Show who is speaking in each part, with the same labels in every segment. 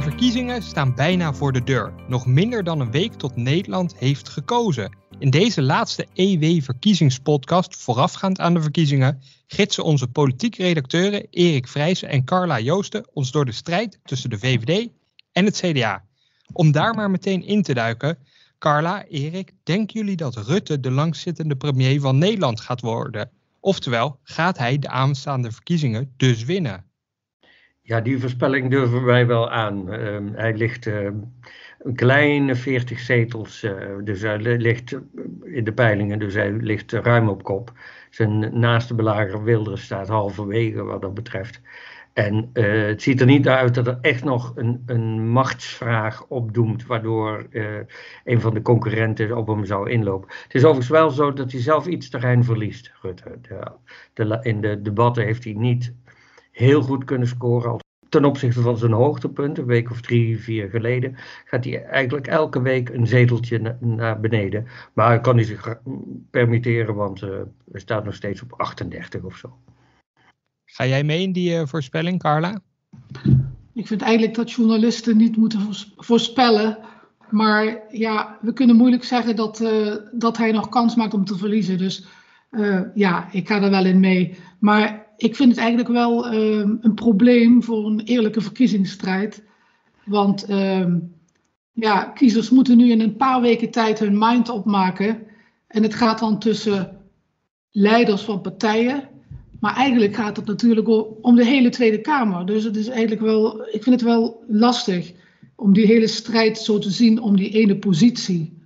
Speaker 1: De verkiezingen staan bijna voor de deur. Nog minder dan een week tot Nederland heeft gekozen. In deze laatste EW-verkiezingspodcast, voorafgaand aan de verkiezingen, gidsen onze politiek redacteuren Erik Vrijsen en Carla Joosten ons door de strijd tussen de VVD en het CDA. Om daar maar meteen in te duiken, Carla, Erik, denken jullie dat Rutte de langzittende premier van Nederland gaat worden? Oftewel, gaat hij de aanstaande verkiezingen dus winnen?
Speaker 2: Ja, die voorspelling durven wij wel aan. Ehm, hij ligt uh, een kleine 40 zetels, uh, dus hij ligt in de peilingen, dus hij ligt ruim op kop. Zijn naaste belager Wilders staat halverwege wat dat betreft. En het ziet er niet uit dat er echt nog een, een machtsvraag opdoemt, waardoor een van de concurrenten op hem zou inlopen. Het is overigens wel zo dat hij zelf iets terrein verliest, Rutte. De, in de debatten heeft hij niet heel goed kunnen scoren. Ten opzichte van zijn hoogtepunt, een week of drie, vier geleden, gaat hij eigenlijk elke week een zeteltje naar beneden. Maar hij kan hij zich permitteren, want uh, hij staat nog steeds op 38 of zo.
Speaker 1: Ga jij mee in die uh, voorspelling, Carla?
Speaker 3: Ik vind eigenlijk dat journalisten niet moeten voorspellen. Maar ja, we kunnen moeilijk zeggen dat, uh, dat hij nog kans maakt om te verliezen. Dus uh, ja, ik ga er wel in mee. Maar ik vind het eigenlijk wel uh, een probleem voor een eerlijke verkiezingsstrijd. Want ja, kiezers moeten nu in een paar weken tijd hun mind opmaken. En het gaat dan tussen leiders van partijen maar eigenlijk gaat het natuurlijk om de hele Tweede Kamer. Dus het is eigenlijk wel, ik vind het wel lastig om die hele strijd zo te zien om die ene positie.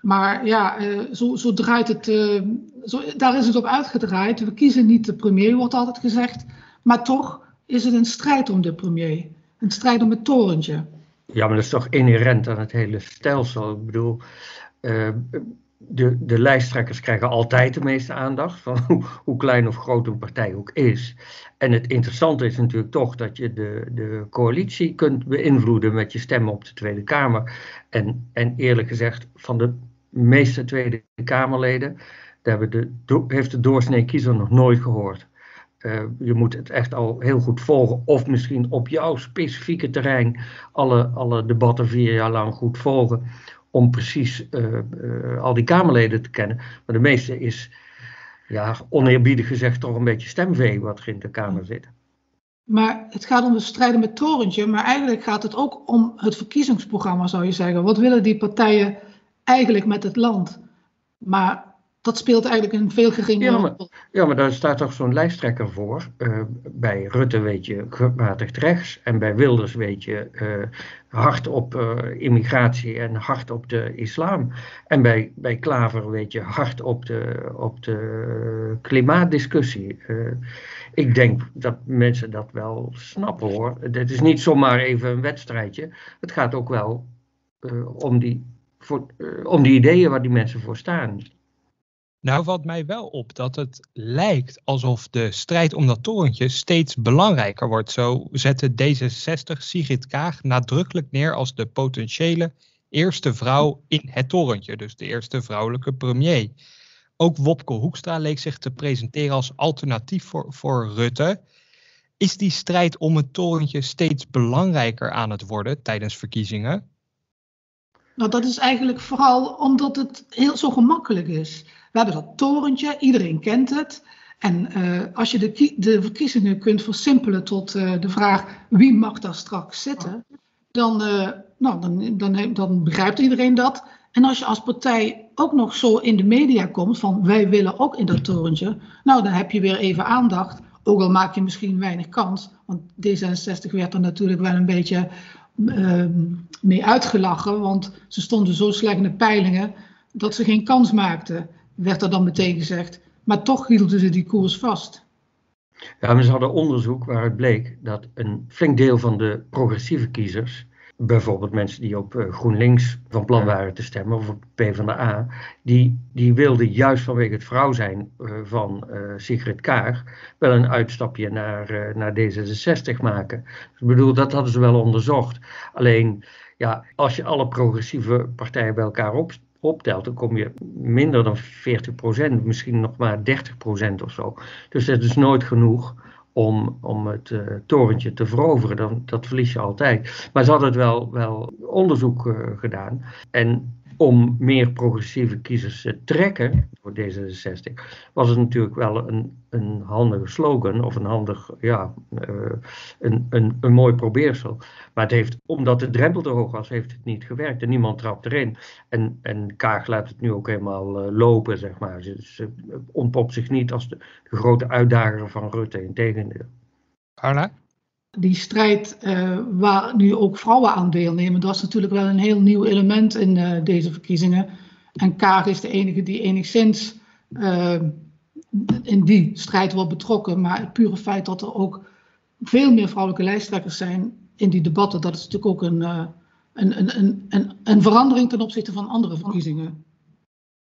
Speaker 3: Maar ja, uh, zo, zo, draait het, uh, zo, daar is het op uitgedraaid. We kiezen niet de premier, wordt altijd gezegd. Maar toch is het een strijd om de premier. Een strijd om het torentje.
Speaker 2: Ja, maar dat is toch inherent aan het hele stelsel. Ik bedoel, uh, de, de lijsttrekkers krijgen altijd de meeste aandacht, van hoe, klein of groot een partij ook is. En het interessante is natuurlijk toch dat je de, de coalitie kunt beïnvloeden met je stemmen op de Tweede Kamer. En, en eerlijk gezegd, van de meeste Tweede Kamerleden, hebben heeft de doorsnee kiezer nog nooit gehoord. Uh, je moet het echt al heel goed volgen, of misschien op jouw specifieke terrein alle, alle debatten vier jaar lang goed volgen om precies uh, uh, al die Kamerleden te kennen. Maar de meeste is, ja, oneerbiedig gezegd, toch een beetje stemvee wat er in de Kamer zit.
Speaker 3: Maar het gaat om de strijden met torentje, maar eigenlijk gaat het ook om het verkiezingsprogramma, zou je zeggen. Wat willen die partijen eigenlijk met het land? Maar dat speelt eigenlijk een veel geringere
Speaker 2: ja, maar, ja, maar daar staat toch zo'n lijsttrekker voor. Uh, bij Rutte weet je gematigd rechts. En bij Wilders weet je uh, hard op uh, immigratie en hard op de islam. En bij, bij Klaver weet je hard op de, op de klimaatdiscussie. ik denk dat mensen dat wel snappen hoor. Het is niet zomaar even een wedstrijdje. Het gaat ook wel om, die, voor, om die ideeën waar die mensen voor staan.
Speaker 1: Nou valt mij wel op dat het lijkt alsof de strijd om dat torentje steeds belangrijker wordt. Zo zette D66 Sigrid Kaag nadrukkelijk neer als de potentiële eerste vrouw in het torentje. Dus de eerste vrouwelijke premier. Ook Wopke Hoekstra leek zich te presenteren als alternatief voor, voor Rutte. Is die strijd om het torentje steeds belangrijker aan het worden tijdens verkiezingen?
Speaker 3: Nou, dat is eigenlijk vooral omdat het heel zo gemakkelijk is. We hebben dat torentje, iedereen kent het. En uh, als je de, de, verkiezingen kunt versimpelen tot uh, de vraag wie mag daar straks zitten, dan, uh, nou, dan, dan, dan begrijpt iedereen dat. En als je als partij ook nog zo in de media komt van wij willen ook in dat torentje, nou dan heb je weer even aandacht. Ook al maak je misschien weinig kans, want D66 werd er natuurlijk wel een beetje mee uitgelachen, want ze stonden zo slecht in de peilingen dat ze geen kans maakten werd er dan meteen gezegd. Maar toch hielden ze die koers vast.
Speaker 2: Ja, maar ze hadden onderzoek waaruit bleek dat een flink deel van de progressieve kiezers, bijvoorbeeld mensen die op uh, GroenLinks van plan waren te stemmen of op PvdA, die, die wilden juist vanwege het vrouw zijn uh, van uh, Sigrid Kaag wel een uitstapje naar, naar D66 maken. Dus ik bedoel, dat hadden ze wel onderzocht. Alleen, ja, als je alle progressieve partijen bij elkaar op, optelt, dan kom je minder dan 40%, misschien nog maar 30% of zo. Dus dat is nooit genoeg om, om het uh, torentje te veroveren. Dan, dat verlies je altijd. Maar ze hadden het wel, wel onderzoek uh, gedaan. En om meer progressieve kiezers te trekken voor D66, was het natuurlijk wel een, een handige slogan of een handig, ja, uh, een, een, een mooi probeersel. Maar het heeft, omdat de drempel te hoog was, heeft het niet gewerkt en niemand trapt erin. En, en Kaag laat het nu ook helemaal uh, lopen, zeg maar. Ze, ontpopt zich niet als de, grote uitdager van Rutte, in tegendeel.
Speaker 1: Carla?
Speaker 3: Die strijd uh, waar nu ook vrouwen aan deelnemen, dat is natuurlijk wel een heel nieuw element in uh, deze verkiezingen. En Kaag is de enige die enigszins uh, in die strijd wordt betrokken. Maar het pure feit dat er ook veel meer vrouwelijke lijsttrekkers zijn in die debatten, dat is natuurlijk ook een, een, een, een, een verandering ten opzichte van andere verkiezingen.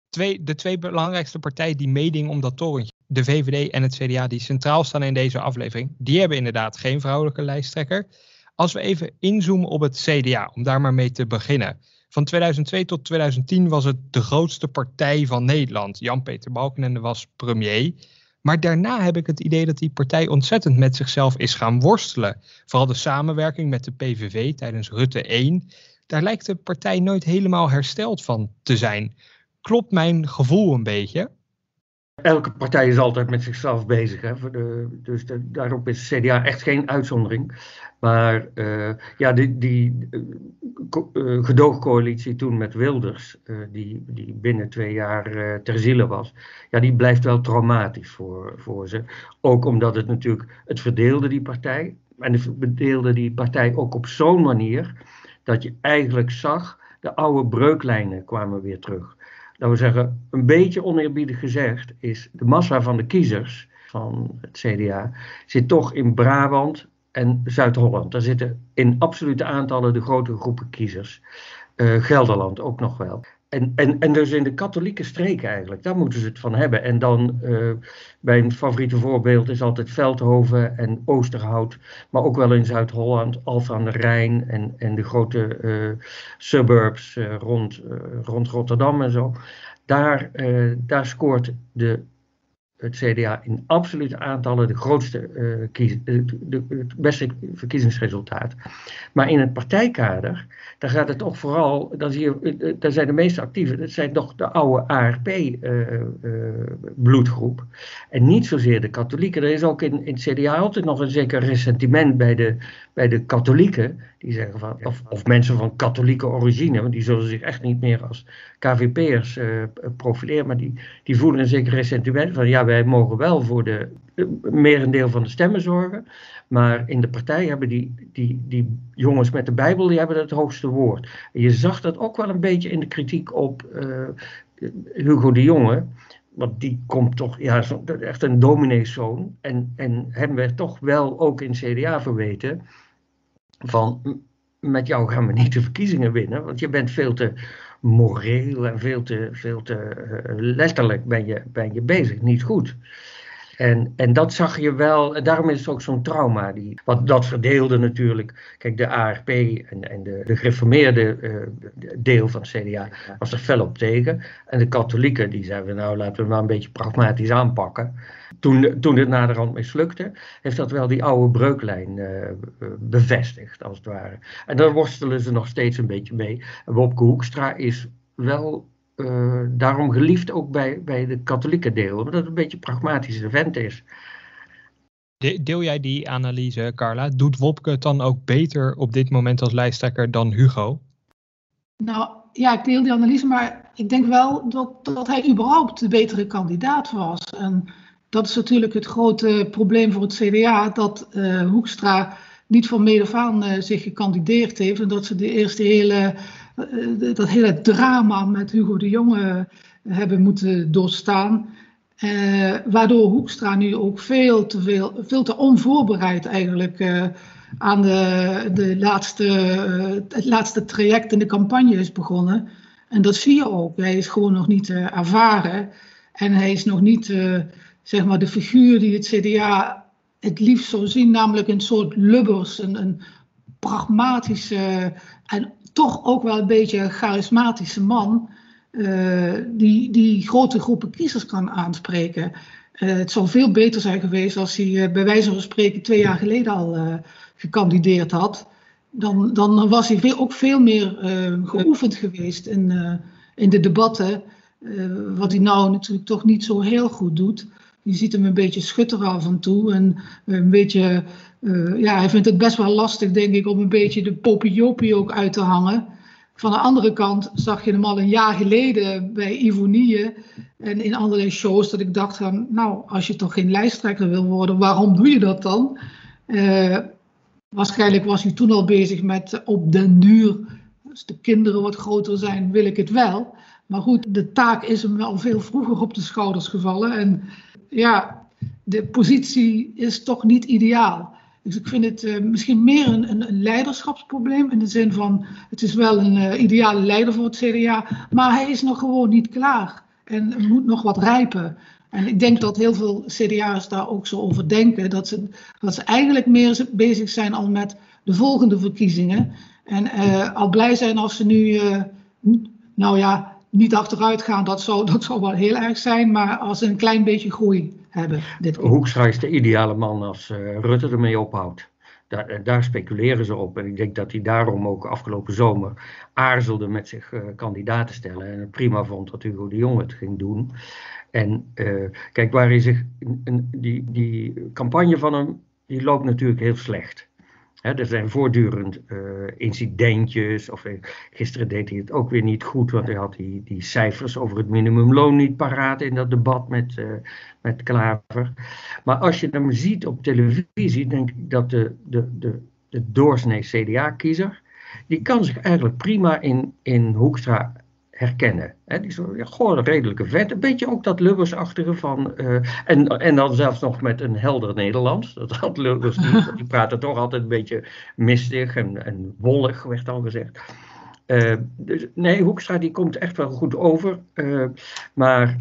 Speaker 1: Twee, de twee belangrijkste partijen die meedingen om dat torentje de VVD en het CDA die centraal staan in deze aflevering, die hebben inderdaad geen vrouwelijke lijsttrekker. Als we even inzoomen op het CDA, om daar maar mee te beginnen. Van 2002 tot 2010 was het de grootste partij van Nederland. Jan-Peter Balkenende was premier. Maar daarna heb ik het idee dat die partij ontzettend met zichzelf is gaan worstelen. Vooral de samenwerking met de PVV tijdens Rutte 1. Daar lijkt de partij nooit helemaal hersteld van te zijn. Klopt mijn gevoel een beetje?
Speaker 2: Elke partij is altijd met zichzelf bezig. Hè, dus de, daarop is CDA echt geen uitzondering. Maar uh, ja, die, die uh, gedoogcoalitie toen met Wilders, die, die binnen twee jaar ter ziele was, ja, die blijft wel traumatisch voor, voor ze. Ook omdat het natuurlijk, het verdeelde die partij. En het verdeelde die partij ook op zo'n manier dat je eigenlijk zag, de oude breuklijnen kwamen weer terug dat we zeggen, een beetje oneerbiedig gezegd, is de massa van de kiezers van het CDA zit toch in Brabant en Zuid-Holland. Daar zitten in absolute aantallen de grote groepen kiezers. Uh, Gelderland ook nog wel. En, en, en dus in de katholieke streken eigenlijk, daar moeten ze het van hebben. En dan, uh, mijn favoriete voorbeeld is altijd Veldhoven en Oosterhout, maar ook wel in Zuid-Holland, Alphen aan de Rijn en, en de grote uh, suburbs uh, rond, rond Rotterdam en zo. Daar, daar scoort de het CDA in absolute aantallen de grootste, uh, kies, de, de, het beste verkiezingsresultaat. Maar in het partijkader, daar gaat het toch vooral, dan zie je, daar zijn de meeste actieven, dat zijn toch de oude ARP-bloedgroep. En niet zozeer de katholieken. Er is ook in, in het CDA altijd nog een zeker ressentiment bij de, bij de katholieken, die zeggen van, of, of mensen van katholieke origine, want die zullen zich echt niet meer als KVP'ers profileren, maar die, die voelen een zeker ressentiment van, ja, wij mogen wel voor de merendeel van de stemmen zorgen. Maar in de partij hebben die, die, die jongens met de Bijbel die hebben het hoogste woord. En je zag dat ook wel een beetje in de kritiek op uh, Hugo de Jonge. Want die komt toch, ja, echt een domineeszoon. En, en hem werd toch wel ook in CDA verweten van met jou gaan we niet de verkiezingen winnen, want je bent veel te moreel en veel te, veel te uh, letterlijk ben je, ben je bezig, niet goed. En, en dat zag je wel, daarom is het ook zo'n trauma. Die, wat dat verdeelde natuurlijk. Kijk, de ARP en, en de, de gereformeerde uh, deel van het CDA was er fel op tegen. En de katholieken, die zeiden, nou laten we maar een beetje pragmatisch aanpakken. Toen, toen het naderhand mislukte, heeft dat wel die oude breuklijn uh, bevestigd, als het ware. En daar worstelen ze nog steeds een beetje mee. Wopke Hoekstra is wel uh, daarom geliefd ook bij, bij de katholieke deel, omdat het een beetje een pragmatische vent is.
Speaker 1: Deel jij die analyse, Carla? Doet Wopke het dan ook beter op dit moment als lijsttrekker dan Hugo?
Speaker 3: Nou ja, ik deel die analyse, maar ik denk wel dat, dat hij überhaupt de betere kandidaat was. En dat is natuurlijk het grote probleem voor het CDA, dat uh, Hoekstra niet van mede aan uh, zich gekandideerd heeft en dat ze de eerste hele uh, dat hele drama met Hugo de Jonge hebben moeten doorstaan. Waardoor Hoekstra nu ook veel te, veel, veel te onvoorbereid eigenlijk aan de, de laatste, het laatste traject in de campagne is begonnen. En dat zie je ook. Hij is gewoon nog niet ervaren. En hij is nog niet zeg maar de figuur die het CDA het liefst zou zien, namelijk een soort lubbers, een, een pragmatische en toch ook wel een beetje charismatische man. Uh, die, die grote groepen kiezers kan aanspreken. het zou veel beter zijn geweest als hij bij wijze van spreken twee jaar geleden al gekandideerd had. Dan, dan was hij veel, ook veel meer geoefend geweest in, in de debatten. wat hij nou natuurlijk toch niet zo heel goed doet. Je ziet hem een beetje schutter af en toe. En een beetje, uh, ja, hij vindt het best wel lastig, denk ik, om een beetje de popiopie ook uit te hangen. Van de andere kant zag je hem al een jaar geleden bij Ivonie en in allerlei shows dat ik dacht van, nou, als je toch geen lijsttrekker wil worden, waarom doe je dat dan? Waarschijnlijk was hij toen al bezig met op den duur, als de kinderen wat groter zijn, wil ik het wel. Maar goed, de taak is hem wel veel vroeger op de schouders gevallen. En ja, de positie is toch niet ideaal. Dus ik vind het uh, misschien meer een, een, leiderschapsprobleem. In de zin van, het is wel een uh, ideale leider voor het CDA. Maar hij is nog gewoon niet klaar. En moet nog wat rijpen. En ik denk dat heel veel CDA's daar ook zo over denken. Dat ze, dat ze eigenlijk meer bezig zijn al met de volgende verkiezingen. En uh, al blij zijn als ze nu, nou ja, niet achteruit gaan, dat zou, dat zou wel heel erg zijn. Maar als een klein beetje groei hebben.
Speaker 2: Dit Hoekstra is de ideale man als uh, Rutte ermee ophoudt. Daar, eh, daar, speculeren ze op. En ik denk dat hij daarom ook afgelopen zomer aarzelde met zich uh, kandidaat te stellen. En het prima vond dat Hugo de Jong het ging doen. En kijk, waar hij zich. Die, die campagne van hem. Die loopt natuurlijk heel slecht er zijn voortdurend uh, incidentjes. Of uh, gisteren deed hij het ook weer niet goed, want hij had die, cijfers over het minimumloon niet paraat in dat debat met, uh, met Klaver. Maar als je hem ziet op televisie, denk ik dat de, de, de, de doorsnee CDA-kiezer, die kan zich eigenlijk prima in, in Hoekstra herkennen. He, die zo, ja, redelijke vet. Een beetje ook dat Lubbers-achtige van. Uh, en, en dan zelfs nog met een helder Nederlands. Dat had Lubbers niet. Die praatte toch altijd een beetje mistig en, en wollig, werd al gezegd. Uh, dus, nee, Hoekstra die komt echt wel goed over. Uh, maar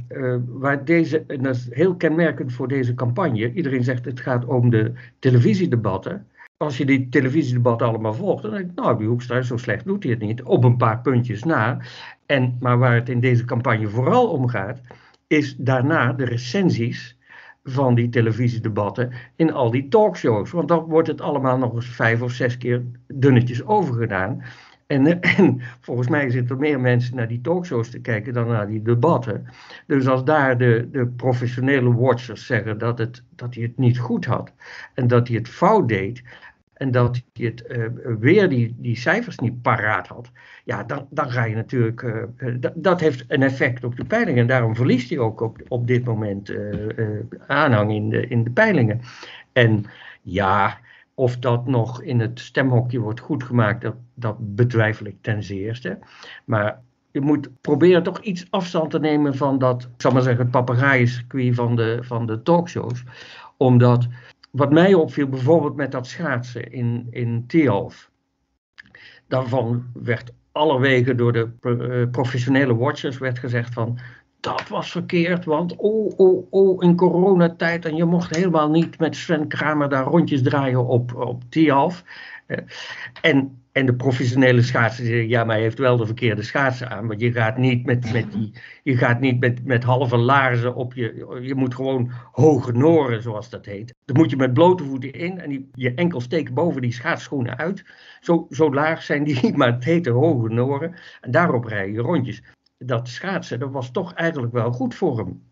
Speaker 2: waar deze, en dat is heel kenmerkend voor deze campagne. Iedereen zegt het gaat om de televisiedebatten als je die televisiedebatten allemaal volgt, dan denk ik, nou, die Hoekstra, zo slecht doet hij het niet. Op een paar puntjes na. En, maar waar het in deze campagne vooral om gaat, is daarna de recensies van die televisiedebatten in al die talkshows. Want dan wordt het allemaal nog eens vijf of zes keer dunnetjes overgedaan. En, en, volgens mij zitten er meer mensen naar die talkshows te kijken dan naar die debatten. Dus als daar de, de professionele watchers zeggen dat, het, dat hij het niet goed had en dat hij het fout deed, en dat hij het uh, weer die, die cijfers niet paraat had, ja, dan, dan ga je natuurlijk, uh, dat heeft een effect op de peilingen. En daarom verliest hij ook op, op dit moment aanhang in de, in de peilingen. En ja, of dat nog in het stemhokje wordt goedgemaakt, dat, dat betwijfel ik ten zeerste. Maar je moet proberen toch iets afstand te nemen van dat, ik zal maar zeggen, het papegaaienscircuit van de, van de talkshows. Omdat wat mij opviel, bijvoorbeeld met dat schaatsen in, in Thealf. Daarvan werd allerwege door de uh, professionele watchers werd gezegd van dat was verkeerd, want oh, oh, oh, in coronatijd en je mocht helemaal niet met Sven Kramer daar rondjes draaien op, op Tialf. Uh, en en de professionele schaatsen zeggen, ja, maar hij heeft wel de verkeerde schaatsen aan. Want je gaat niet met, met, die, je gaat niet met, met halve laarzen op je. Je moet gewoon hoge noren, zoals dat heet. Dan moet je met blote voeten in en die, je enkel steekt boven die schaatsschoenen uit. Zo, zo laag zijn die, maar het heet hoge noren. En daarop rij je rondjes. Dat schaatsen, dat was toch eigenlijk wel goed voor hem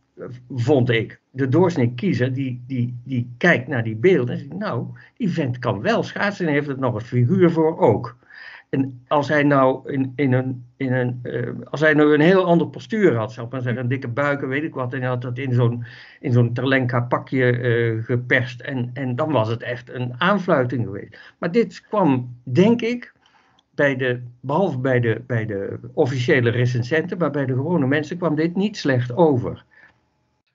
Speaker 2: vond ik. De doorsnee kiezer die, die, die kijkt naar die beelden en zegt, nou, die vent kan wel schaatsen en heeft er nog een figuur voor ook. En als hij nou in, in een, in een, uh, als hij nou een heel ander postuur had, zou ik maar zeggen, een dikke buik weet ik wat, en hij had dat in zo'n, in zo'n terlenka pakje uh, geperst, en, en dan was het echt een aanfluiting geweest. Maar dit kwam, denk ik, bij de, behalve bij de, bij de officiële recensenten, maar bij de gewone mensen kwam dit niet slecht over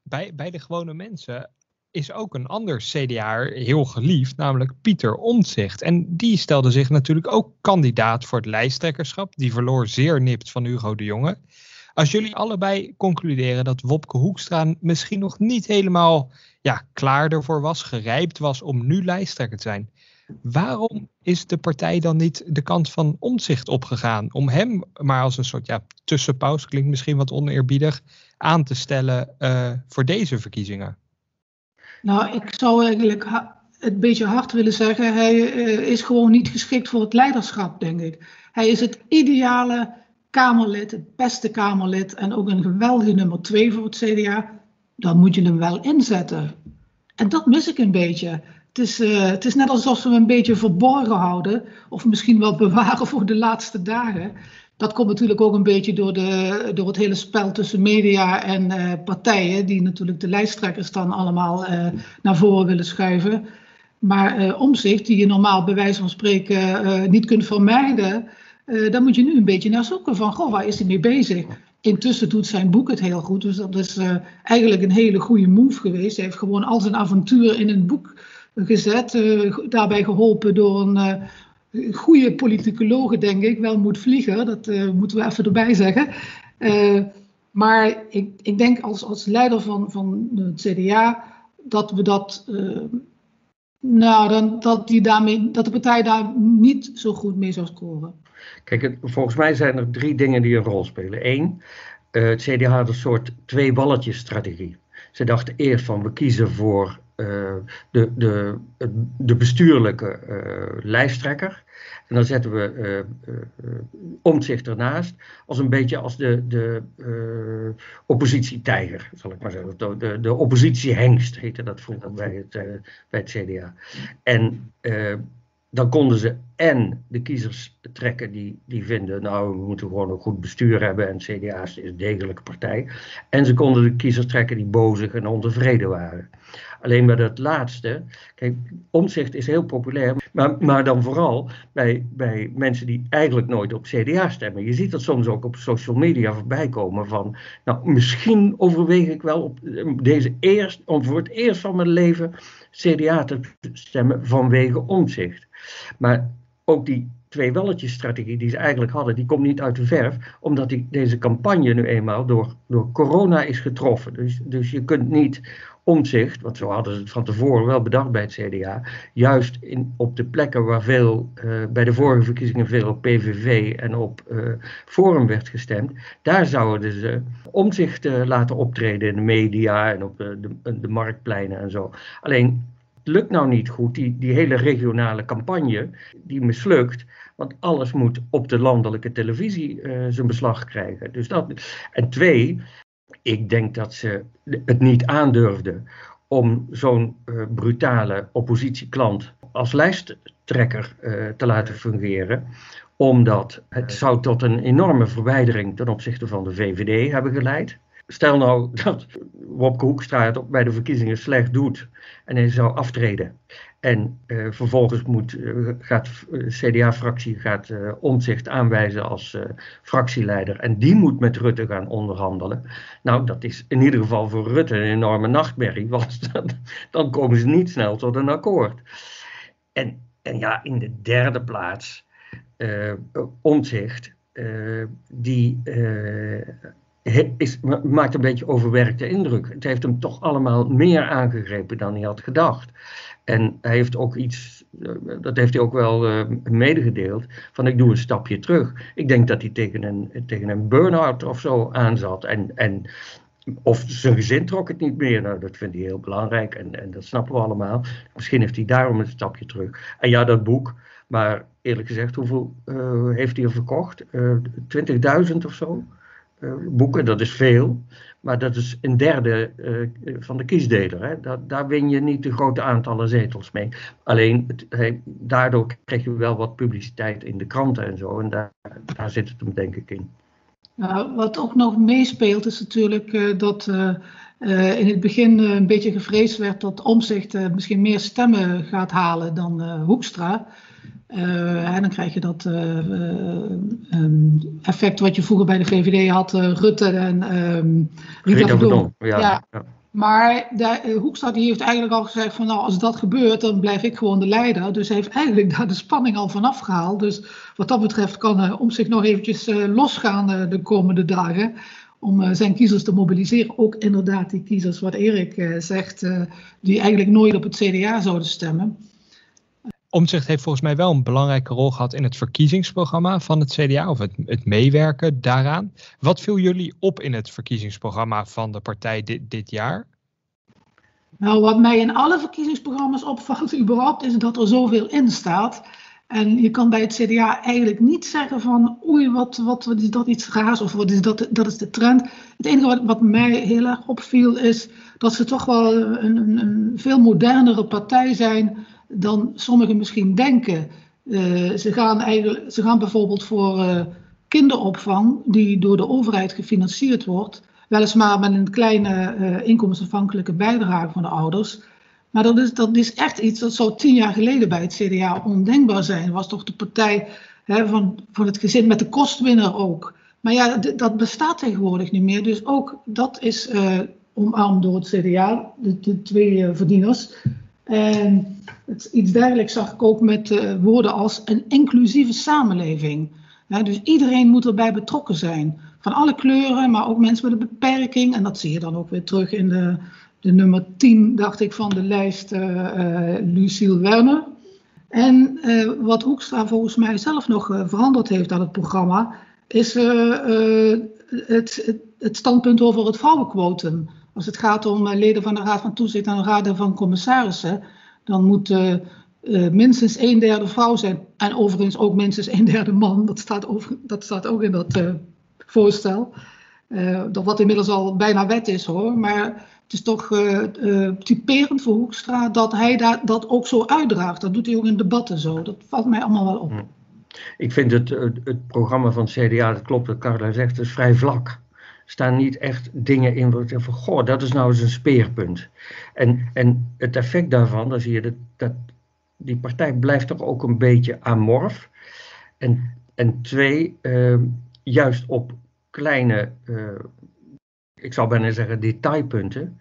Speaker 1: bij, bij de gewone mensen is ook een ander CDA heel geliefd, namelijk Pieter Omtzigt. En die stelde zich natuurlijk ook kandidaat voor het lijsttrekkerschap. Die verloor zeer nipt van Hugo de Jonge. Als jullie allebei concluderen dat Wopke Hoekstra misschien nog niet helemaal ja, klaar ervoor was, gerijpt was om nu lijsttrekker te zijn. Waarom is de partij dan niet de kant van omzicht opgegaan? Om hem maar als een soort ja, tussenpaus, klinkt misschien wat oneerbiedig, aan te stellen uh, voor deze verkiezingen?
Speaker 3: Nou, ik zou eigenlijk het beetje hard willen zeggen. Hij is gewoon niet geschikt voor het leiderschap, denk ik. Hij is het ideale Kamerlid, het beste Kamerlid en ook een geweldige nummer twee voor het CDA. Dan moet je hem wel inzetten. En dat mis ik een beetje. Het is, uh, het is net alsof ze hem een beetje verborgen houden, of misschien wel bewaren voor de laatste dagen. Dat komt natuurlijk ook een beetje door, de, door het hele spel tussen media en uh, partijen, die natuurlijk de lijsttrekkers dan allemaal uh, naar voren willen schuiven. Maar omzicht, die je normaal bij wijze van spreken niet kunt vermijden, uh, daar moet je nu een beetje naar zoeken van, goh, waar is hij mee bezig? Intussen doet zijn boek het heel goed, dus dat is uh, eigenlijk een hele goede move geweest. Hij heeft gewoon al zijn avontuur in een boek gezet, uh, daarbij geholpen door een goede politicologe, denk ik, wel moet vliegen, dat moeten we even erbij zeggen. maar ik, ik denk als, als leider van, van het CDA dat we dat nou, dan, dat, die daarmee, dat de partij daar niet zo goed mee zou scoren.
Speaker 2: Kijk, volgens mij zijn er drie dingen die een rol spelen. Eén, het CDA had een soort twee balletjes strategie. Ze dachten eerst van we kiezen voor de, de, de bestuurlijke lijsttrekker. En dan zetten we uh, uh, omzicht ernaast als een beetje als de, de oppositietijger, zal ik maar zeggen. De, de, de oppositiehengst heette dat vroeger bij het, bij het CDA. En dan konden ze en de kiezers trekken die, die vinden, nou, we moeten gewoon een goed bestuur hebben en CDA is een degelijke partij. En ze konden de kiezers trekken die bozig en ontevreden waren. Alleen bij dat laatste, kijk, omzicht is heel populair, maar, maar dan vooral bij, bij mensen die eigenlijk nooit op CDA stemmen. Je ziet dat soms ook op social media voorbij komen van, nou, misschien overweeg ik wel op deze eerst, om voor het eerst van mijn leven CDA te stemmen vanwege omzicht. Maar ook die twee welletjes-strategie die ze eigenlijk hadden, die komt niet uit de verf, omdat die, deze campagne nu eenmaal door, door corona is getroffen. Dus, dus je kunt niet omzicht, want zo hadden ze het van tevoren wel bedacht bij het CDA, juist in, op de plekken waar veel, uh, bij de vorige verkiezingen veel op PVV en op uh, Forum werd gestemd, daar zouden ze omzicht uh, laten optreden in de media en op de, de, marktpleinen en zo. Alleen het lukt nou niet goed, die, die hele regionale campagne, die mislukt. Want alles moet op de landelijke televisie zijn beslag krijgen. Dus dat, en twee, ik denk dat ze het niet aandurfden om zo'n uh, brutale oppositieklant als lijsttrekker uh, te laten fungeren. Omdat het zou tot een enorme verwijdering ten opzichte van de VVD hebben geleid. Stel nou dat Wopke Hoekstra het bij de verkiezingen slecht doet en hij zou aftreden. En uh, vervolgens moet, uh, gaat de CDA-fractie gaat uh, omzicht aanwijzen als fractieleider. En die moet met Rutte gaan onderhandelen. Nou, dat is in ieder geval voor Rutte een enorme nachtmerrie. Want dan, dan komen ze niet snel tot een akkoord. En, en ja, in de derde plaats, omzicht, die is, maakt een beetje overwerkte indruk. Het heeft hem toch allemaal meer aangegrepen dan hij had gedacht. En hij heeft ook iets, eh, dat heeft hij ook wel uh, medegedeeld, van ik doe een stapje terug. Ik denk dat hij tegen een, tegen een burn-out of zo aanzat. En, en of zijn gezin trok het niet meer. Nou, dat vindt hij heel belangrijk en, en dat snappen we allemaal. Misschien heeft hij daarom een stapje terug. En ja, dat boek, maar eerlijk gezegd, hoeveel uh, heeft hij er verkocht? 20.000 of zo? Uh, boeken, dat is veel. Maar dat is een derde uh, van de kiesdeler. Hè. Daar, daar, win je niet de grote aantallen zetels mee. Alleen daardoor krijg je wel wat publiciteit in de kranten en zo. En daar, zit het hem denk ik in.
Speaker 3: Nou, wat ook nog meespeelt is natuurlijk uh, dat in het begin een beetje gevreesd werd dat Omzicht misschien meer stemmen gaat halen dan Hoekstra. Uh, en dan krijg je dat uh, um, effect wat je vroeger bij de VVD had, uh, Rutte en um, Rita Verdonk. Ja, ja. ja, Maar de, Hoekstra die heeft eigenlijk al gezegd van nou als dat gebeurt dan blijf ik gewoon de leider. Dus hij heeft eigenlijk daar de spanning al vanaf gehaald. Dus wat dat betreft kan om zich nog eventjes losgaan de komende dagen. Om zijn kiezers te mobiliseren. Ook inderdaad die kiezers wat Erik zegt die eigenlijk nooit op het CDA zouden stemmen.
Speaker 1: Omtzigt heeft volgens mij wel een belangrijke rol gehad in het verkiezingsprogramma van het CDA, of het, het meewerken daaraan. Wat viel jullie op in het verkiezingsprogramma van de partij dit, dit jaar?
Speaker 3: Nou, wat mij in alle verkiezingsprogramma's opvalt, überhaupt, is dat er zoveel in staat. En je kan bij het CDA eigenlijk niet zeggen van oei, wat, wat, wat is dat iets raars of wat is dat, dat is de trend. Het enige wat, wat mij heel erg opviel is dat ze toch wel een, een, een veel modernere partij zijn dan sommigen misschien denken. Uh, ze, gaan eigenlijk, ze gaan bijvoorbeeld voor uh, kinderopvang, die door de overheid gefinancierd wordt, weliswaar met een kleine uh, inkomensafhankelijke bijdrage van de ouders. Maar dat is, dat is echt iets dat zou tien jaar geleden bij het CDA ondenkbaar zijn. Was toch de partij hè, van, van het gezin met de kostwinner ook. Maar ja, dat bestaat tegenwoordig niet meer. Dus ook dat is omarmd door het CDA, de, twee verdieners. En het, iets dergelijks zag ik ook met uh, woorden als een inclusieve samenleving. Dus iedereen moet erbij betrokken zijn. Van alle kleuren, maar ook mensen met een beperking. En dat zie je dan ook weer terug in de de nummer 10, dacht ik, van de lijst uh, Lucille Werner. En uh, wat Hoekstra volgens mij zelf nog uh, veranderd heeft aan het programma, is het, het, standpunt over het vrouwenquotum. Als het gaat om leden van de Raad van Toezicht en de Raad van Commissarissen, dan moet minstens een derde vrouw zijn. En overigens ook minstens een derde man. Dat staat, over, dat staat ook in dat voorstel. dat wat inmiddels al bijna wet is hoor. Maar het is toch typerend voor Hoekstra dat hij dat ook zo uitdraagt. Dat doet hij ook in debatten zo. Dat valt mij allemaal wel op. Hm.
Speaker 2: Ik vind het, het programma van het CDA, dat klopt wat Carla zegt, is vrij vlak. Staan niet echt dingen in waar van, goh, dat is nou eens een speerpunt. En, en het effect daarvan, dan zie je dat, dat die partij blijft toch ook een beetje amorf. En, en twee, uh, juist op kleine uh, ik zou bijna zeggen, detailpunten.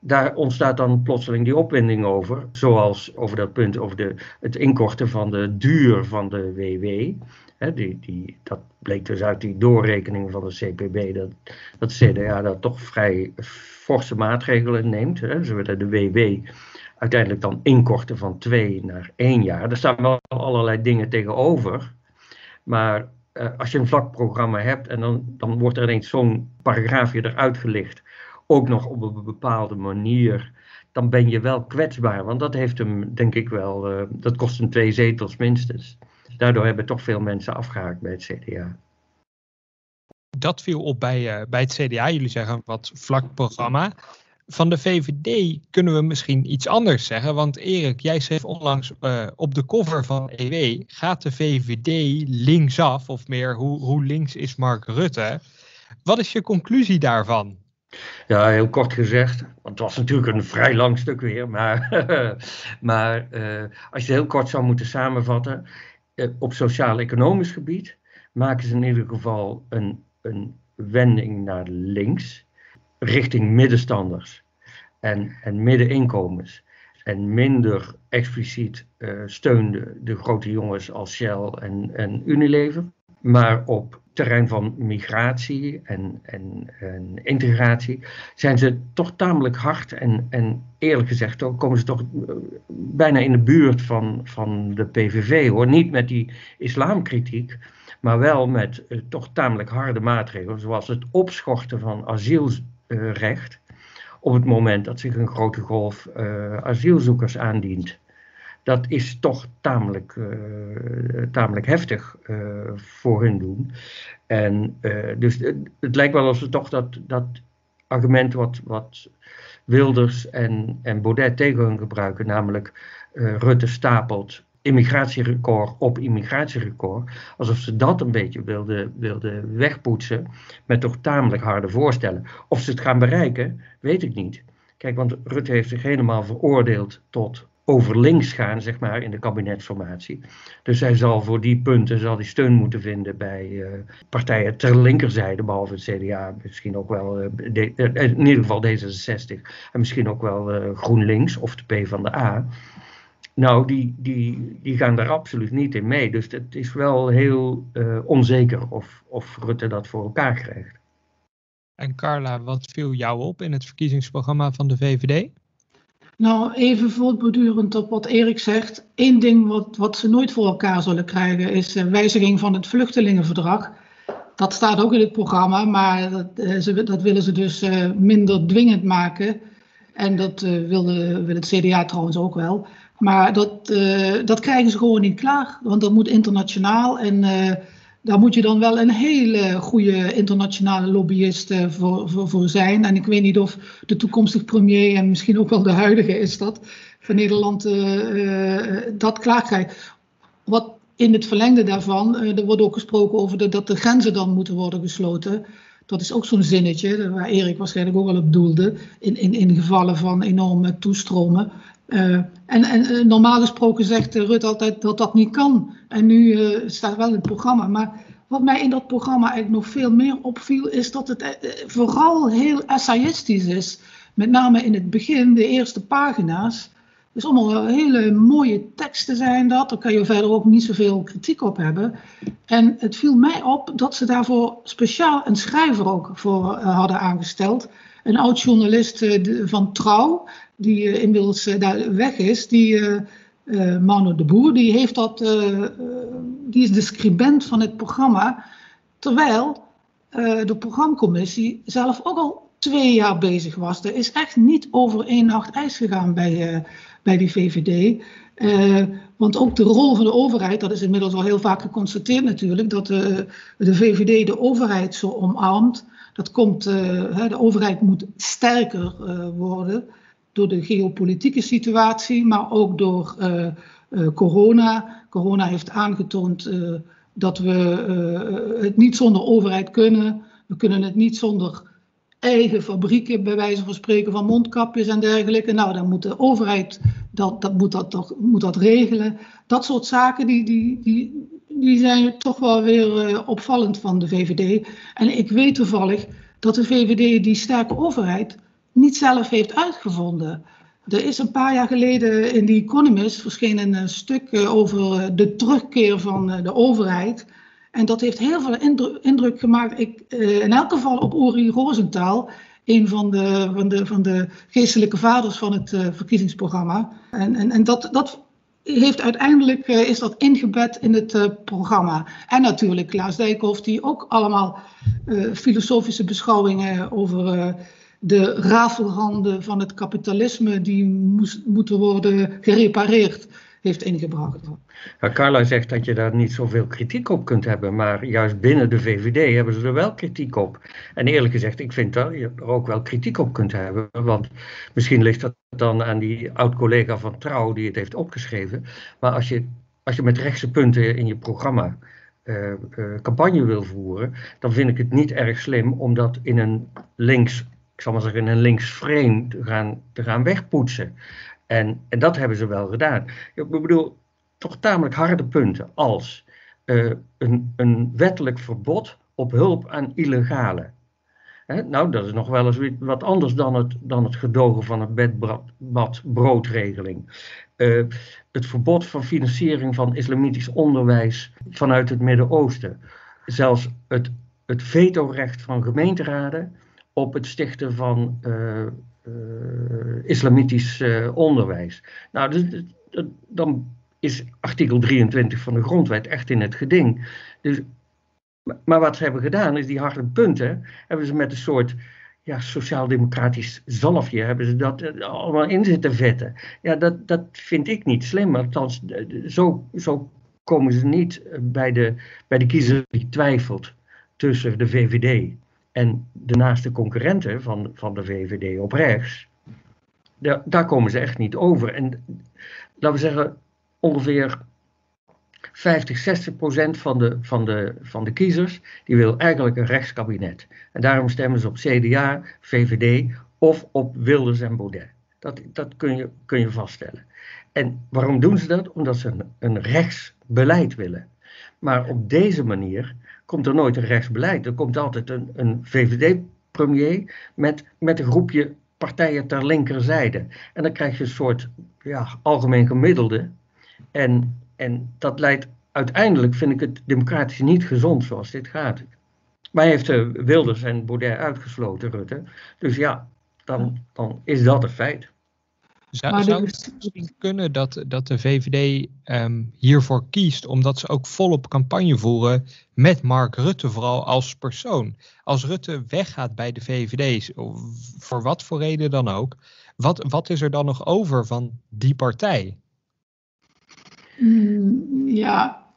Speaker 2: Daar ontstaat dan plotseling die opwinding over. Zoals over dat punt over de, het inkorten van de duur van de WW. Die, die, dat bleek dus uit die doorrekening van de CPB dat, dat CDA daar toch vrij forse maatregelen neemt. Hè. Ze willen de WW uiteindelijk dan inkorten van twee naar één jaar. Er staan wel allerlei dingen tegenover. Maar uh, als je een vlakprogramma hebt en dan, dan wordt er ineens zo'n paragraafje eruit gelicht, ook nog op een bepaalde manier, dan ben je wel kwetsbaar. Want dat heeft hem, denk ik wel, uh, dat kost hem twee zetels minstens. Daardoor hebben toch veel mensen afgehaakt bij het CDA.
Speaker 1: Dat viel op bij, uh, bij het CDA. Jullie zeggen wat vlak programma van de VVD kunnen we misschien iets anders zeggen. Want Erik, jij schreef onlangs uh, op de cover van EW: gaat de VVD linksaf? Of meer, hoe, hoe links is Mark Rutte? Wat is je conclusie daarvan?
Speaker 2: Ja, heel kort gezegd, want het was natuurlijk een vrij lang stuk weer, maar, maar uh, als je heel kort zou moeten samenvatten, op sociaal-economisch gebied maken ze in ieder geval een, een wending naar links richting middenstanders en, en middeninkomens. En minder expliciet uh, steunde de grote jongens als Shell en, en Unilever. Maar op terrein van migratie en, en, en, integratie zijn ze toch tamelijk hard. En, en eerlijk gezegd ook komen ze toch eh, bijna in de buurt van, van de PVV hoor. Niet met die islamkritiek, maar wel met uh, toch tamelijk harde maatregelen. Zoals het opschorten van asiel uh, recht op het moment dat zich een grote golf uh, asielzoekers aandient. Dat is toch tamelijk, uh, tamelijk heftig voor hun doen. En dus het lijkt wel alsof ze toch dat, dat argument wat, wat Wilders en, en Baudet tegen hun gebruiken, namelijk Rutte stapelt immigratierecord op immigratierecord. Alsof ze dat een beetje wilden, wilden wegpoetsen met toch tamelijk harde voorstellen. Of ze het gaan bereiken, weet ik niet. Kijk, want Rutte heeft zich helemaal veroordeeld tot over links gaan, zeg maar, in de kabinetsformatie. Dus hij zal voor die punten zal die steun moeten vinden bij uh, partijen ter linkerzijde, behalve het CDA, misschien ook wel, de, uh, in ieder geval D66, en misschien ook wel GroenLinks of de P van de A. Nou, die, die, die gaan daar absoluut niet in mee. Dus het is wel heel onzeker of, of Rutte dat voor elkaar krijgt.
Speaker 1: En Carla, wat viel jou op in het verkiezingsprogramma van de VVD?
Speaker 3: Nou, even voortbordurend op wat Erik zegt. Eén ding wat, wat ze nooit voor elkaar zullen krijgen is de wijziging van het vluchtelingenverdrag. Dat staat ook in het programma, maar dat, uh, ze, dat willen ze dus uh, minder dwingend maken. En dat uh, wilde, wil het CDA trouwens ook wel. Maar dat, dat krijgen ze gewoon niet klaar. Want dat moet internationaal. En daar moet je dan wel een hele goede internationale lobbyist voor, voor, voor, zijn. En ik weet niet of de toekomstige premier en misschien ook wel de huidige is dat. Van Nederland dat klaar krijgt. Wat in het verlengde daarvan, er wordt ook gesproken over dat de grenzen dan moeten worden gesloten. Dat is ook zo'n zinnetje waar Erik waarschijnlijk ook al op doelde. In, in, in gevallen van enorme toestromen. Uh, en, en uh, normaal gesproken zegt Rut altijd dat dat niet kan. En nu uh, staat wel in het programma. Maar wat mij in dat programma eigenlijk nog veel meer opviel, is dat het vooral heel essayistisch is. Met name in het begin, de eerste pagina's. Dus allemaal hele mooie teksten zijn dat. Daar kan je verder ook niet zoveel kritiek op hebben. En het viel mij op dat ze daarvoor speciaal een schrijver ook voor uh, hadden aangesteld. Een oud journalist uh, van Trouw, die uh, inmiddels daar weg is. Die, Manu de Boer, die, heeft dat, die is de scribent van het programma. Terwijl de programmacommissie zelf ook al twee jaar bezig was. Er is echt niet over één nacht ijs gegaan bij, bij die VVD. Eh, want ook de rol van de overheid, dat is inmiddels al heel vaak geconstateerd natuurlijk, dat de, de VVD de overheid zo omarmt. Dat komt, uh, de overheid moet sterker worden door de geopolitieke situatie, maar ook door corona. Corona heeft aangetoond dat we het niet zonder overheid kunnen. We kunnen het niet zonder eigen fabrieken, bij wijze van spreken, van mondkapjes en dergelijke. Nou, dan moet de overheid dat, dat, moet, dat, toch, moet dat regelen. Dat soort zaken, die, die, die, die zijn toch wel weer uh, opvallend van de VVD. En ik weet toevallig dat de VVD die sterke overheid niet zelf heeft uitgevonden. Er is een paar jaar geleden in The Economist verschenen een stuk uh, over uh, de terugkeer van de overheid. En dat heeft heel veel indruk, gemaakt, ik, uh, in elk geval op Uri Rosenthal, een van de, van de, van de geestelijke vaders van het uh, verkiezingsprogramma. En, en, en dat, dat heeft uiteindelijk, uh, is dat ingebed in het programma. En natuurlijk Klaas Dijkhoff, die ook allemaal filosofische beschouwingen over de rafelranden van het kapitalisme, die moest, moeten worden gerepareerd heeft ingebracht.
Speaker 2: Carla zegt dat je daar niet zoveel kritiek op kunt hebben, maar juist binnen de VVD hebben ze er wel kritiek op. En eerlijk gezegd, ik vind dat je er ook wel kritiek op kunt hebben, want misschien ligt dat dan aan die oud-collega van Trouw die het heeft opgeschreven. Maar als je, als je met rechtse punten in je programma uh, uh, campagne wil voeren, dan vind ik het niet erg slim om dat in een links, ik zal maar zeggen, in een links frame gaan, te gaan wegpoetsen. En, en dat hebben ze wel gedaan. Ik bedoel, toch tamelijk harde punten als uh, een, een wettelijk verbod op hulp aan illegale. nou, dat is nog wel eens wat anders dan het, dan het gedogen van een bed-bad-broodregeling. Uh, het verbod van financiering van islamitisch onderwijs vanuit het Midden-Oosten. Zelfs het, het vetorecht van gemeenteraden op het stichten van uh, islamitisch uh, onderwijs. Nou, dus, dan is artikel 23 van de grondwet echt in het geding. Dus, maar wat ze hebben gedaan is die harde punten, hebben ze met een soort ja, sociaal-democratisch zalfje, hebben ze dat eh, allemaal in zitten vetten. Ja, dat, dat vind ik niet slim, althans, zo, zo komen ze niet bij de, bij de kiezer die twijfelt tussen de VVD en de naaste concurrenten van, van de VVD op rechts, daar, daar komen ze echt niet over. En laten we zeggen, ongeveer 50, 60 procent van de, van, de, van de kiezers, die wil eigenlijk een rechtskabinet. En daarom stemmen ze op CDA, VVD of op Wilders en Baudet. Dat, dat kun, je, kun je vaststellen. En waarom doen ze dat? Omdat ze een, een rechtsbeleid willen. Maar op deze manier komt er nooit een rechtsbeleid. Er komt altijd een, een VVD-premier met, met een groepje partijen ter linkerzijde. En dan krijg je een soort ja, algemeen gemiddelde. En, en dat leidt uiteindelijk, vind ik het democratisch niet gezond zoals dit gaat. Maar hij heeft uh, Wilders en Baudet uitgesloten, Rutte. Dus ja, dan, dan is dat een feit.
Speaker 1: Zou, zou het misschien kunnen dat, dat de VVD ehm, hiervoor kiest, omdat ze ook volop campagne voeren met Mark Rutte, vooral als persoon? Als Rutte weggaat bij de VVD, voor wat voor reden dan ook, Wat, wat is er dan nog over van die partij?
Speaker 3: Mm, ja,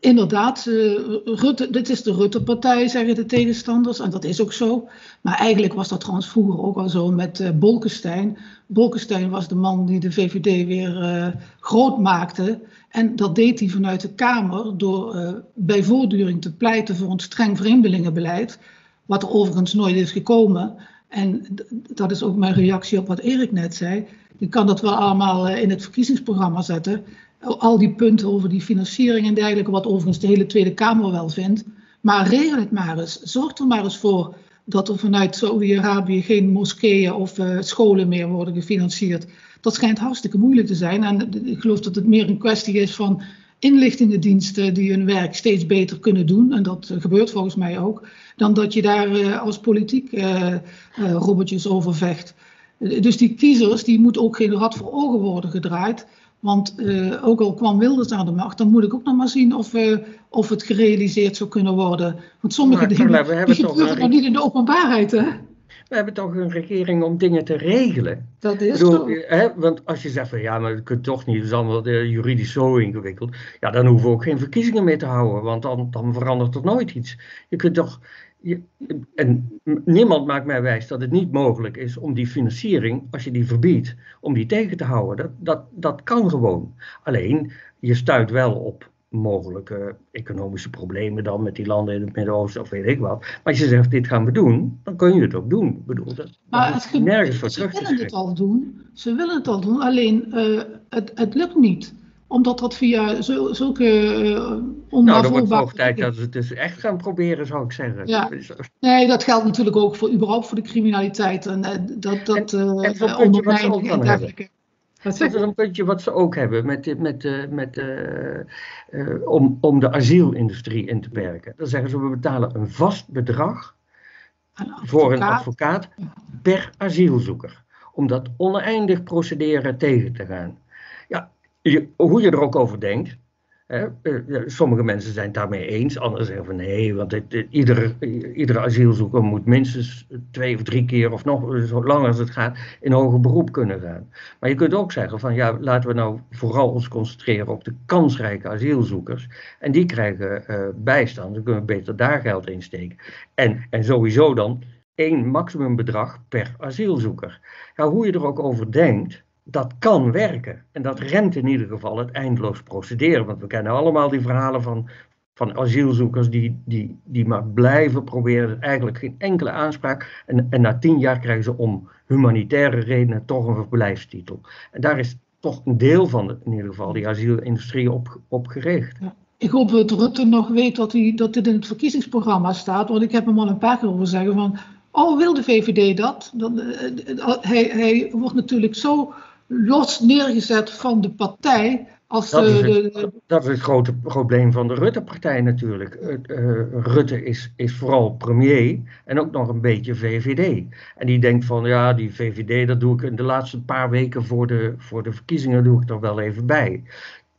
Speaker 3: inderdaad. Uh, Rutte, dit is de Rutte-partij, zeggen de tegenstanders. En dat is ook zo. Maar eigenlijk was dat trouwens vroeger ook al zo met uh, Bolkestein. Bolkestein was de man die de VVD weer uh, groot maakte. En dat deed hij vanuit de Kamer door bij voortduring te pleiten voor een streng vreemdelingenbeleid. Wat er overigens nooit is gekomen. En dat is ook mijn reactie op wat Erik net zei. Je kan dat wel allemaal in het verkiezingsprogramma zetten al die punten over die financiering en dergelijke, wat overigens de hele Tweede Kamer wel vindt. Maar regel het maar eens. Zorg er maar eens voor dat er vanuit Saudi-Arabië geen moskeeën of uh, scholen meer worden gefinancierd. Dat schijnt hartstikke moeilijk te zijn. En ik geloof dat het meer een kwestie is van inlichtingendiensten die hun werk steeds beter kunnen doen. En dat gebeurt volgens mij ook. Dan dat je daar uh, als politiek uh, robbertjes over vecht. Dus die kiezers, die moeten ook geen rad voor ogen worden gedraaid. Want uh, ook al kwam Wilders aan de macht, dan moet ik ook nog maar zien of, uh, of het gerealiseerd zou kunnen worden. Want sommige maar, dingen we die gebeuren nog niet in de openbaarheid. Hè?
Speaker 2: We hebben toch een regering om dingen te regelen.
Speaker 3: Dat is bedoel,
Speaker 2: hè, Want als je zegt van ja, maar dat kunt toch niet, het is allemaal juridisch zo ingewikkeld. Ja, dan hoeven we ook geen verkiezingen meer te houden, want dan, dan verandert er nooit iets. Je kunt toch en niemand maakt mij wijs dat het niet mogelijk is om die financiering, als je die verbiedt, om die tegen te houden. Dat, dat, dat kan gewoon. Alleen, je stuit wel op mogelijke economische problemen dan met die landen in het Midden-Oosten of weet ik wat. Maar als je zegt, dit gaan we doen, dan kun je het ook doen. Ik bedoel, dat,
Speaker 3: maar het nergens voor terug te Ze willen het al doen, ze willen het al doen, alleen uh, het, het lukt niet omdat dat via zulke uh,
Speaker 2: Nou, dan wordt het hoog tijd dat we het dus echt gaan proberen, zou ik zeggen.
Speaker 3: Ja. Nee, dat geldt natuurlijk ook voor überhaupt voor de criminaliteit. En uh, dat, dat
Speaker 2: en, en ze ook dan hebben. Dat is een puntje wat ze ook hebben met, met, met, om, om de asielindustrie in te perken. Dan zeggen ze, we betalen een vast bedrag voor een advocaat per asielzoeker. Om dat oneindig procederen tegen te gaan hoe je er ook over denkt. Hè, eh, sommige mensen zijn het daarmee eens, anderen zeggen van nee, want het, iedere, iedere asielzoeker moet minstens twee of drie keer of nog zo lang als het gaat in hoger beroep kunnen gaan. Maar je kunt ook zeggen van ja, laten we nou vooral ons concentreren op de kansrijke asielzoekers en die krijgen uh, bijstand, dan kunnen we beter daar geld in steken. En, en sowieso dan één maximumbedrag per asielzoeker. Hoe je er ook over denkt, dat kan werken. En dat remt in ieder geval het eindeloos procederen. Want we kennen allemaal die verhalen van, van asielzoekers die, die, die maar blijven proberen. Eigenlijk geen enkele aanspraak. En, en na tien jaar krijgen ze om humanitaire redenen toch een verblijfstitel. En daar is toch een deel van, in ieder geval, die asielindustrie op, op gericht. Ja.
Speaker 3: Ik hoop dat Rutte nog weet dat, hij, dat dit in het verkiezingsprogramma staat. Want ik heb hem al een paar keer over zeggen van... Oh, wil de VVD dat? Dan, uh, uh, hij, hij wordt natuurlijk zo los neergezet van de partij. Als
Speaker 2: dat,
Speaker 3: is
Speaker 2: het, dat is het grote probleem van de Rutte-partij natuurlijk. Uh, Rutte is, is vooral premier en ook nog een beetje VVD. En die denkt van ja, die VVD, dat doe ik in de laatste paar weken voor de, voor de verkiezingen doe ik er wel even bij.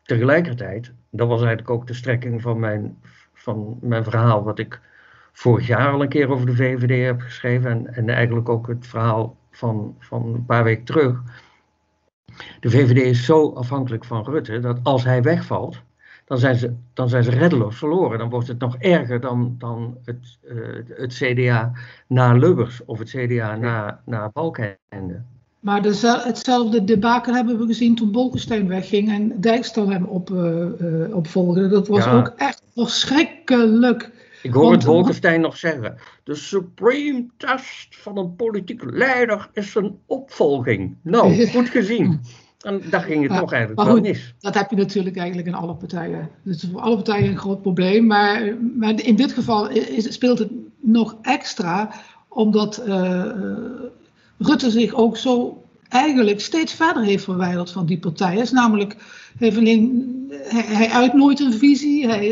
Speaker 2: Tegelijkertijd, dat was eigenlijk ook de strekking van mijn, van mijn verhaal, wat ik vorig jaar al een keer over de VVD heb geschreven. En, en eigenlijk ook het verhaal van, van een paar weken terug de VVD is zo afhankelijk van Rutte dat als hij wegvalt, dan zijn ze, dan zijn ze reddeloos verloren. Dan wordt het nog erger dan, dan het, uh, het CDA na Lubbers of het CDA na, na Balkenende.
Speaker 3: Maar de, hetzelfde debakel hebben we gezien toen Bolkestein wegging en Dijkstal hem op, uh, uh, opvolgde. Dat was ook echt verschrikkelijk.
Speaker 2: Ik hoor het Bolkestein nog zeggen. De supreme test van een politieke leider is een opvolging. Nou, goed gezien. En daar ging het toch eigenlijk wel mis.
Speaker 3: Dat heb je natuurlijk eigenlijk in alle partijen. Is voor alle partijen een groot probleem. Maar, maar in dit geval is, speelt het nog extra, omdat uh, Rutte zich ook zo eigenlijk steeds verder heeft verwijderd van die partij. Hij is namelijk, heeft alleen, hij, uit nooit een visie, hij,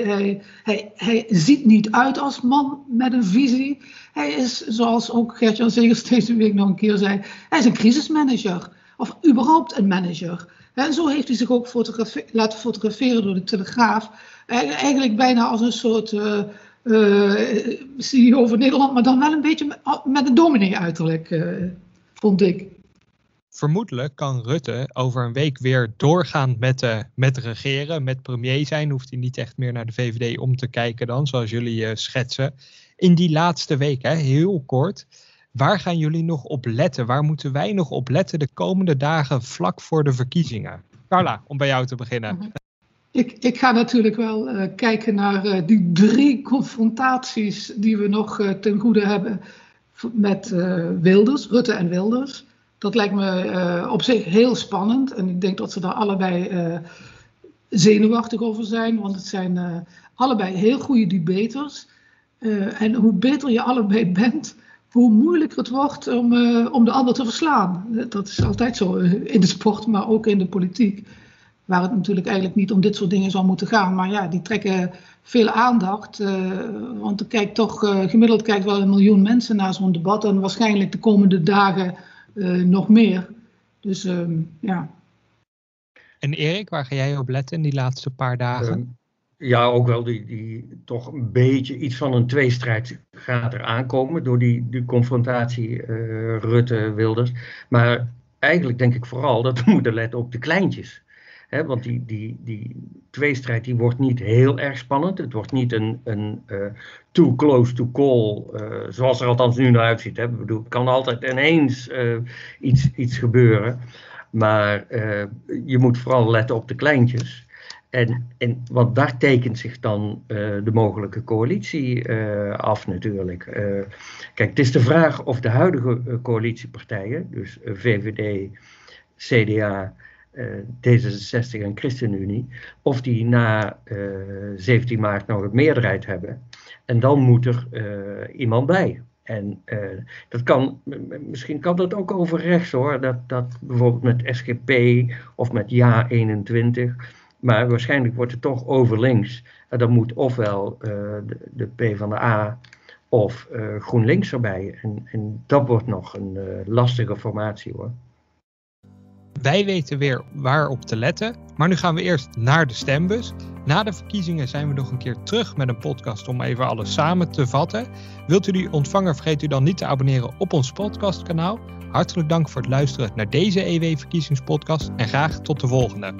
Speaker 3: hij, hij, ziet niet uit als man met een visie. Hij is, zoals ook Gertjan Zegers deze week nog een keer zei, hij is een crisismanager. Of überhaupt een manager. En zo heeft hij zich ook laten fotograferen door de Telegraaf. Eigenlijk bijna als een soort uh, uh, CEO van Nederland, maar dan wel een beetje met, een dominee uiterlijk, uh, vond ik.
Speaker 1: Vermoedelijk kan Rutte over een week weer doorgaan met, uh, met regeren, met premier zijn. Hoeft hij niet echt meer naar de VVD om te kijken dan, zoals jullie uh, schetsen. In die laatste week, hè, heel kort, waar gaan jullie nog op letten? Waar moeten wij nog op letten de komende dagen vlak voor de verkiezingen? Carla, om bij jou te beginnen.
Speaker 3: Mhm. Ik, ik ga natuurlijk wel uh, kijken naar die drie confrontaties die we nog ten goede hebben met Wilders, Rutte en Wilders. Dat lijkt me uh, op zich heel spannend. En ik denk dat ze daar allebei uh, zenuwachtig over zijn. Want het zijn uh, allebei heel goede debaters. en hoe beter je allebei bent, hoe moeilijker het wordt om, om de ander te verslaan. Dat is altijd zo in de sport, maar ook in de politiek. Waar het natuurlijk eigenlijk niet om dit soort dingen zou moeten gaan. Maar ja, die trekken veel aandacht. want er kijkt toch, gemiddeld kijkt wel een miljoen mensen naar zo'n debat. En waarschijnlijk de komende dagen uh, nog meer. Dus uh, ja.
Speaker 1: En Erik, waar ga jij op letten in die laatste paar dagen? Uh,
Speaker 2: ja, ook wel die, die toch een beetje iets van een tweestrijd gaat er aankomen door die, die confrontatie eh, Rutte-Wilders. Maar eigenlijk denk ik vooral dat we moeten letten op de kleintjes want die, die, die tweestrijd die wordt niet heel erg spannend. Het wordt niet een, een uh, too close to call, uh, zoals er althans nu naar uitziet. Hè. Ik bedoel, het kan altijd ineens uh, iets, iets gebeuren. Maar je moet vooral letten op de kleintjes. En, en, want daar tekent zich dan de mogelijke coalitie af natuurlijk. kijk, het is de vraag of de huidige coalitiepartijen, dus VVD, CDA D66 en ChristenUnie, of die na uh, eh, 17 maart nog een meerderheid hebben. En dan moet er uh, iemand bij. En dat kan, misschien kan dat ook over rechts hoor, dat, dat bijvoorbeeld met SGP of met Ja 21, maar waarschijnlijk wordt het toch over links. En dan moet ofwel de, de P van de A of GroenLinks erbij. En, en dat wordt nog een lastige formatie hoor.
Speaker 1: Wij weten weer waarop te letten. Maar nu gaan we eerst naar de stembus. Na de verkiezingen zijn we nog een keer terug met een podcast om even alles samen te vatten. Wilt u die ontvangen, vergeet u dan niet te abonneren op ons podcastkanaal. Hartelijk dank voor het luisteren naar deze EW Verkiezingspodcast en graag tot de volgende.